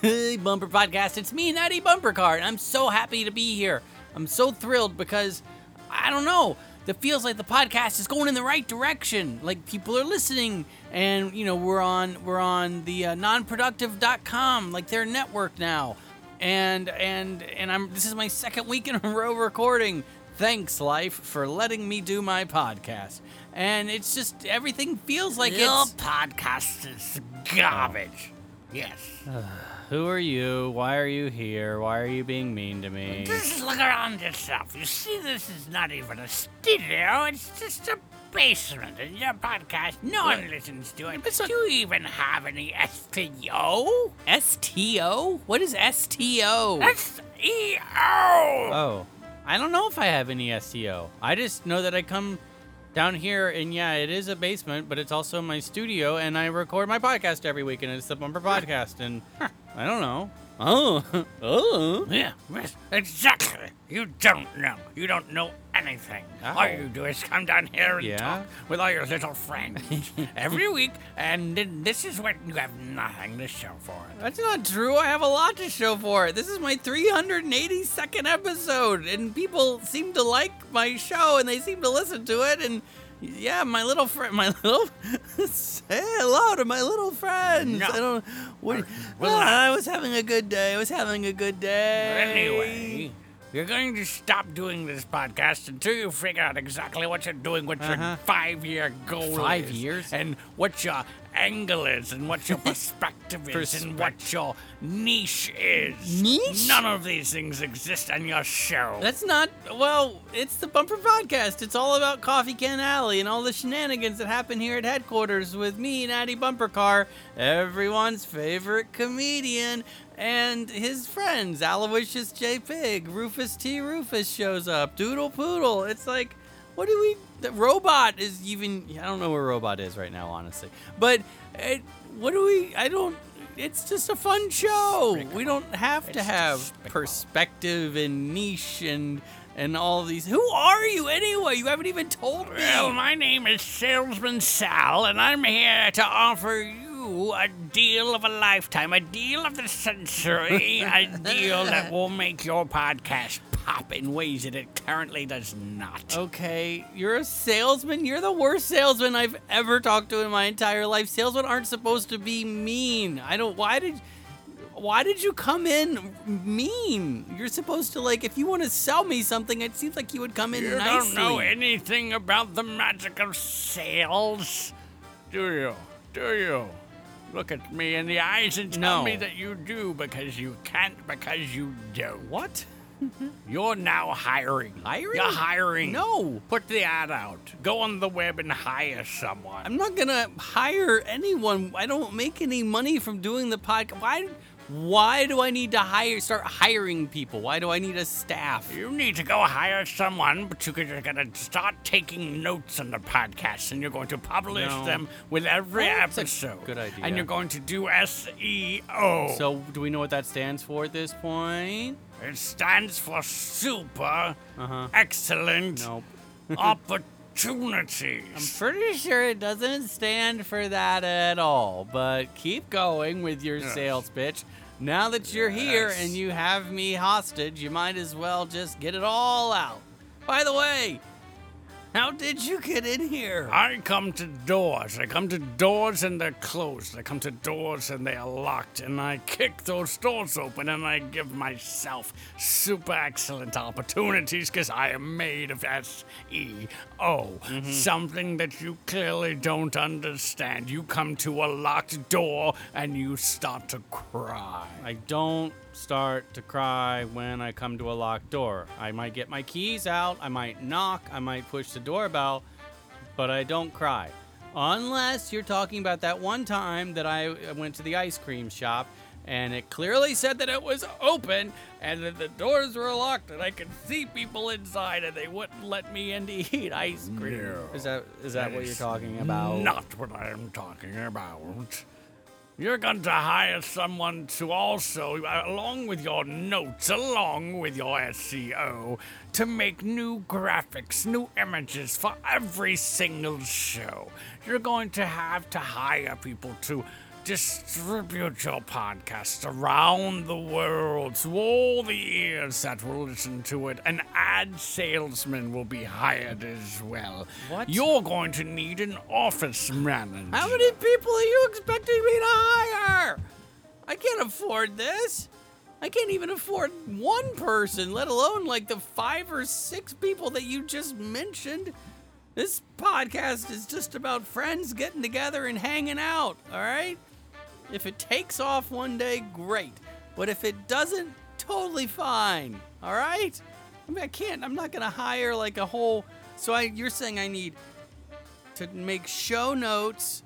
Hey, Bumper Podcast. It's me, Natty Bumper Car, and I'm so happy to be here. I'm so thrilled because I don't know. It feels like the podcast is going in the right direction. Like people are listening, and you know we're on we're on the uh, nonproductive.com, like their network now, and and and I'm this is my second week in a row recording. Thanks, life, for letting me do my podcast. And it's just everything feels like Your it's. podcast is garbage. Yes. Who are you? Why are you here? Why are you being mean to me? Just look around yourself. You see, this is not even a studio. It's just a basement. And your podcast, no one listens to it. Do you even have any STO? STO? What is STO? S-E-O! Oh, I don't know if I have any STO. I just know that I come down here and yeah, it is a basement, but it's also my studio and I record my podcast every week and it's the Bumper Podcast and I don't know. Oh, oh. Yeah, yes, exactly. You don't know. You don't know anything. All oh. you do is come down here and Yeah? talk with all your little friends every week, and then this is what you have nothing to show for it. That's not true. I have a lot to show for it. This is my 382nd episode, and people seem to like my show, and they seem to listen to it. And yeah, my little friend, my little say hello to my little friends. No. I don't. What? Well, I was having a good day. I was having a good day. Anyway, you're going to stop doing this podcast until you figure out exactly what you're doing, what Uh-huh. your five-year goal Five is, years? and what your angle is, and what your perspective is, and what your niche is. Niche? None of these things exist on your show. That's not well. It's the Bumper Podcast. It's all about Coffee Can Alley and all the shenanigans that happen here at headquarters with me, Natty Bumper Car, everyone's favorite comedian, and his friends. Aloysius J. Pig, Rufus T. Rufus shows up, Doodle Poodle. It's like, what do we? The robot is even. I don't know where robot is right now, honestly. But it, what do we? I don't. It's just a fun show. We don't have to have perspective and niche and and all these. Who are you anyway? You haven't even told me. Well, my name is Salesman Sal, and I'm here to offer you a deal of a lifetime, a deal of the century, a deal that will make your podcast pop in ways that it currently does not. Okay, you're a salesman. You're the worst salesman I've ever talked to in my entire life. Salesmen aren't supposed to be mean. I don't. Why did? Why did you come in mean? You're supposed to like. If you want to sell me something, it seems like you would come in You nicely. don't know anything about the magic of sales, do you? Do you? Look at me in the eyes and tell No. me that you do because you can't because you don't. What? You're now hiring. Hiring? You're hiring. No. Put the ad out. Go on the web and hire someone. I'm not gonna hire anyone. I don't make any money from doing the podcast. Why? Why do I need to hire? Start hiring people? Why do I need a staff? you need to go hire someone, but you- you're going to start taking notes on the podcast, and you're going to publish No. them with every Oh, that's a episode. good idea. And you're going to do SEO. So, do we know what that stands for at this point? it stands for super Uh huh. excellent Nope. opportunities. I'm pretty sure it doesn't stand for that at all. But keep going with your Yes. sales pitch. Now that you're here and you have me hostage, you might as well just get it all out. By the way, how did you get in here? I come to doors. I come to doors and they're closed. I come to doors and they are locked. And I kick those doors open and I give myself super excellent opportunities because I am made of S E O. Mm-hmm. Something that you clearly don't understand. You come to a locked door and you start to cry. I don't start to cry when I come to a locked door. I might get my keys out, I might knock, I might push the doorbell, but I don't cry. Unless you're talking about that one time that I went to the ice cream shop and it clearly said that it was open and that the doors were locked and I could see people inside and they wouldn't let me in to eat ice cream. No. Is that is that, what is you're talking about? Not what I am talking about. You're going to hire someone to also, along with your notes, along with your SEO, to make new graphics, new images for every single show. You're going to have to hire people to distribute your podcast around the world to all the ears that will listen to it. An ad salesman will be hired as well. What? You're going to need an office manager. How many people are you expecting me to hire? I can't afford this. I can't even afford one person, let alone like the five or six people that you just mentioned. This podcast is just about friends getting together and hanging out, all right? If it takes off one day, great. But if it doesn't, totally fine, all right? I mean, I can't, I'm not gonna hire like a whole. So I, you're saying I need to make show notes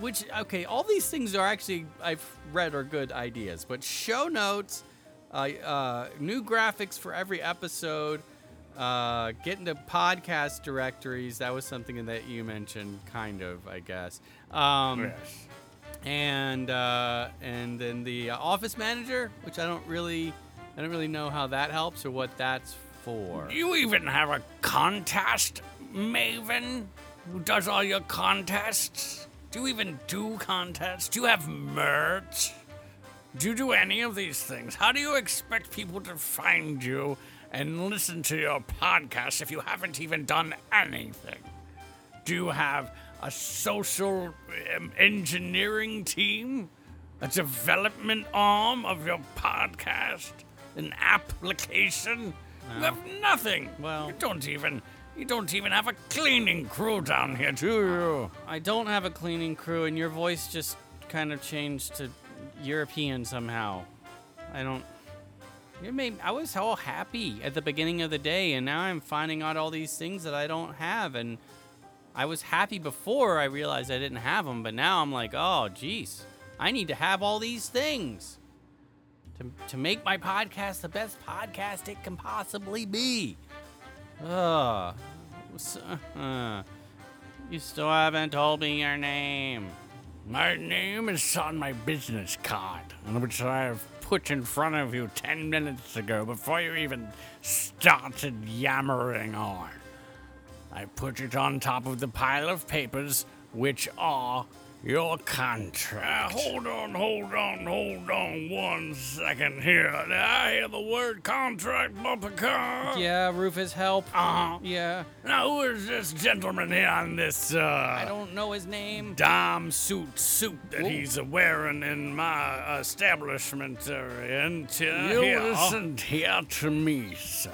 which okay all these things are actually i've read are good ideas but show notes uh, uh, new graphics for every episode uh, get into podcast directories that was something that you mentioned kind of i guess um, Yes. And uh, and then the uh, office manager which i don't really i don't really know how that helps or what that's for you even have a contest, Maven, who does all your contests? Do you even do contests? Do you have merch? Do you do any of these things? How do you expect people to find you and listen to your podcast if you haven't even done anything? Do you have a social um, engineering team? A development arm of your podcast? An application? You have nothing. Well- you don't even you don't even have a cleaning crew down here, do you? I don't have a cleaning crew, and your voice just kind of changed to European somehow. I don't. You made. I was all happy at the beginning of the day, and now I'm finding out all these things that I don't have, and I was happy before I realized I didn't have them, but now I'm like, oh, geez, I need to have all these things to to make my podcast the best podcast it can possibly be. Ugh. Uh, you still haven't told me your name. My name is on my business card, which I have put in front of you ten minutes ago before you even started yammering on. I put it on top of the pile of papers, which are your contract. hold on, hold on, hold on one second here. Did I hear the word contract, bumper car? Yeah, Rufus, help. Uh-huh. Yeah. Now, who is this gentleman here on this, uh... I don't know his name. Dom suit suit that Ooh. he's wearing in my establishment area. And uh, You here, listen here to me, sir.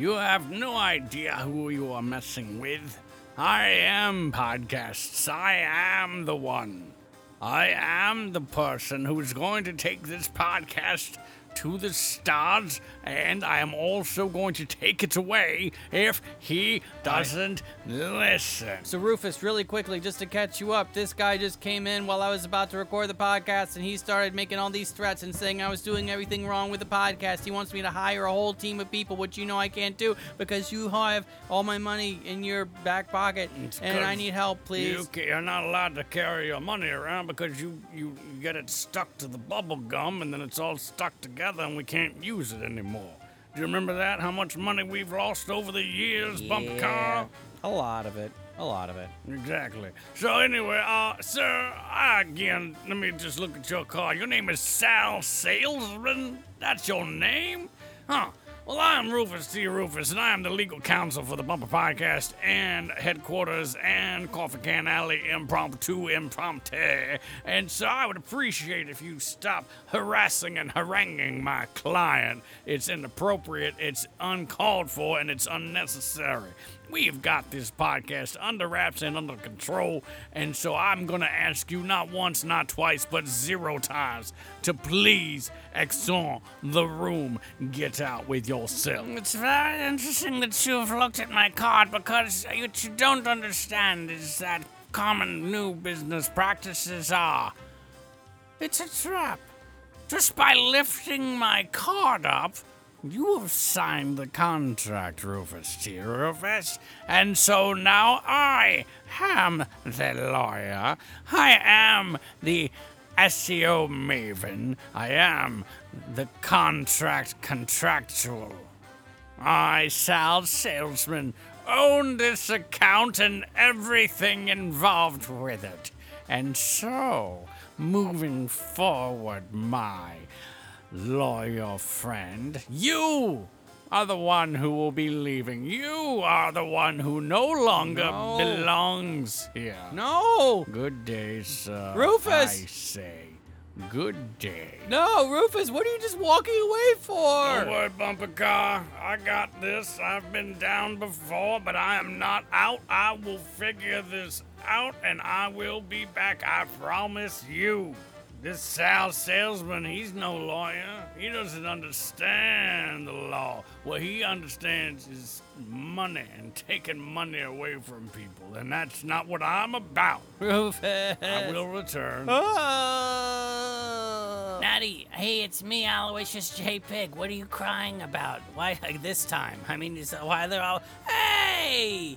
You have no idea who you are messing with. I am podcasts. I am the one. I am the person who's going to take this podcast to the stars, and I am also going to take it away if he doesn't listen. So, Rufus, really quickly, just to catch you up, this guy just came in while I was about to record the podcast and he started making all these threats and saying I was doing everything wrong with the podcast. He wants me to hire a whole team of people, which you know I can't do because you have all my money in your back pocket It's and I need help, please. You ca- you're not allowed to carry your money around because you, you, you get it stuck to the bubble gum and then it's all stuck together and we can't use it anymore. Do you remember that? How much money we've lost over the years, bump car? a lot of it. A lot of it. Exactly. So anyway, uh, sir, I, again, let me just look at your car. Your name is Sal Salesman. That's your name, huh? Well, I'm Rufus T. Rufus, and I am the legal counsel for the Bumper Podcast and headquarters and Coffee Can Alley Impromptu Impromptu. And so I would appreciate if you stop harassing and haranguing my client. It's inappropriate, it's uncalled for, and it's unnecessary. We've got this podcast under wraps and under control, and so I'm gonna ask you not once, not twice, but zero times to please exit the room. Get out with yourself. It's very interesting that you've looked at my card because what you don't understand is that common new business practices are. It's a trap. Just by lifting my card up, you have signed the contract, Rufus T. Rufus. And so now I am the lawyer. I am the SEO maven. I am the contract contractual. I, Sal Salesman, own this account and everything involved with it. And so, moving forward, my loyal friend, you are the one who will be leaving. You are the one who no longer No. belongs here. No! Good day, sir. Rufus! I say, good day. No, Rufus, what are you just walking away for? Don't worry, bumper car. I got this. I've been down before, but I am not out. I will figure this out, and I will be back. I promise you. This Sal salesman, he's no lawyer. He doesn't understand the law. What he understands is money and taking money away from people, and that's not what I'm about. Rufus. I will return. Oh. Natty, hey, it's me, Aloysius J. Pig. What are you crying about? Why like this time? I mean, is why they're all. Hey,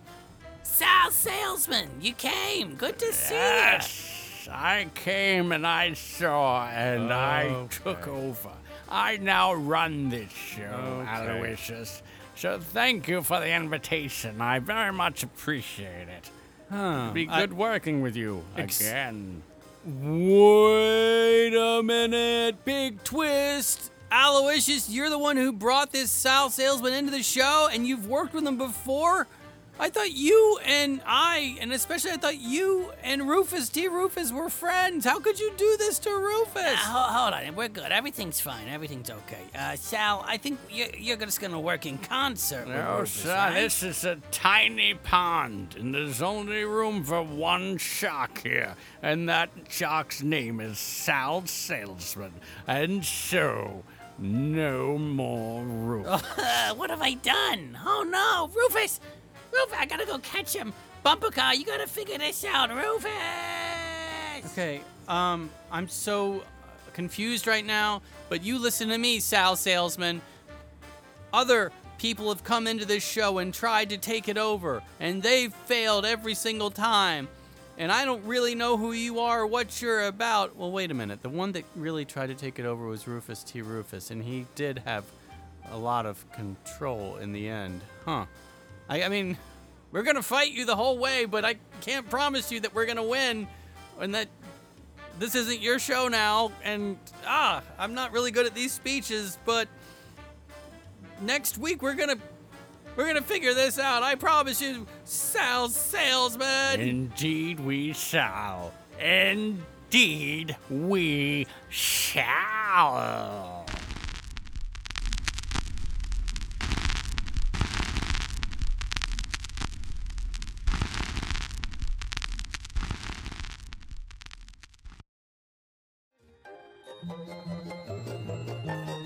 Sal Salesman, you came. Good to see you. Yes, I came and I saw and I took over. I now run this show, Aloysius. So thank you for the invitation. I very much appreciate it. It'd be I- good working with you Ex- again. Wait a minute. Big twist. Aloysius, you're the one who brought this Sal salesman into the show, and you've worked with him before? I thought you and I, and especially I thought you and Rufus T. Rufus were friends. How could you do this to Rufus? Uh, ho- hold on, we're good. Everything's fine. Everything's okay. Uh, Sal, I think you're, you're just gonna work in concert with No, Rufus, sir, right? this is a tiny pond, and there's only room for one shark here, and that shark's name is Sal Salesman. And so, no more room. Uh, what have I done? Oh no, Rufus! Rufus, I gotta go catch him. Bumper car, you gotta figure this out, Rufus! Okay, um, I'm so confused right now, but you listen to me, Sal Salesman. Other people have come into this show and tried to take it over, and they've failed every single time. And I don't really know who you are or what you're about. Well, wait a minute. The one that really tried to take it over was Rufus T. Rufus, and he did have a lot of control in the end. Huh. I, I mean, we're gonna fight you the whole way, but I can't promise you that we're gonna win, and that this isn't your show now. And ah, I'm not really good at these speeches, but next week we're gonna we're gonna figure this out. I promise you, Sal Salesman. Indeed, we shall. Indeed, we shall.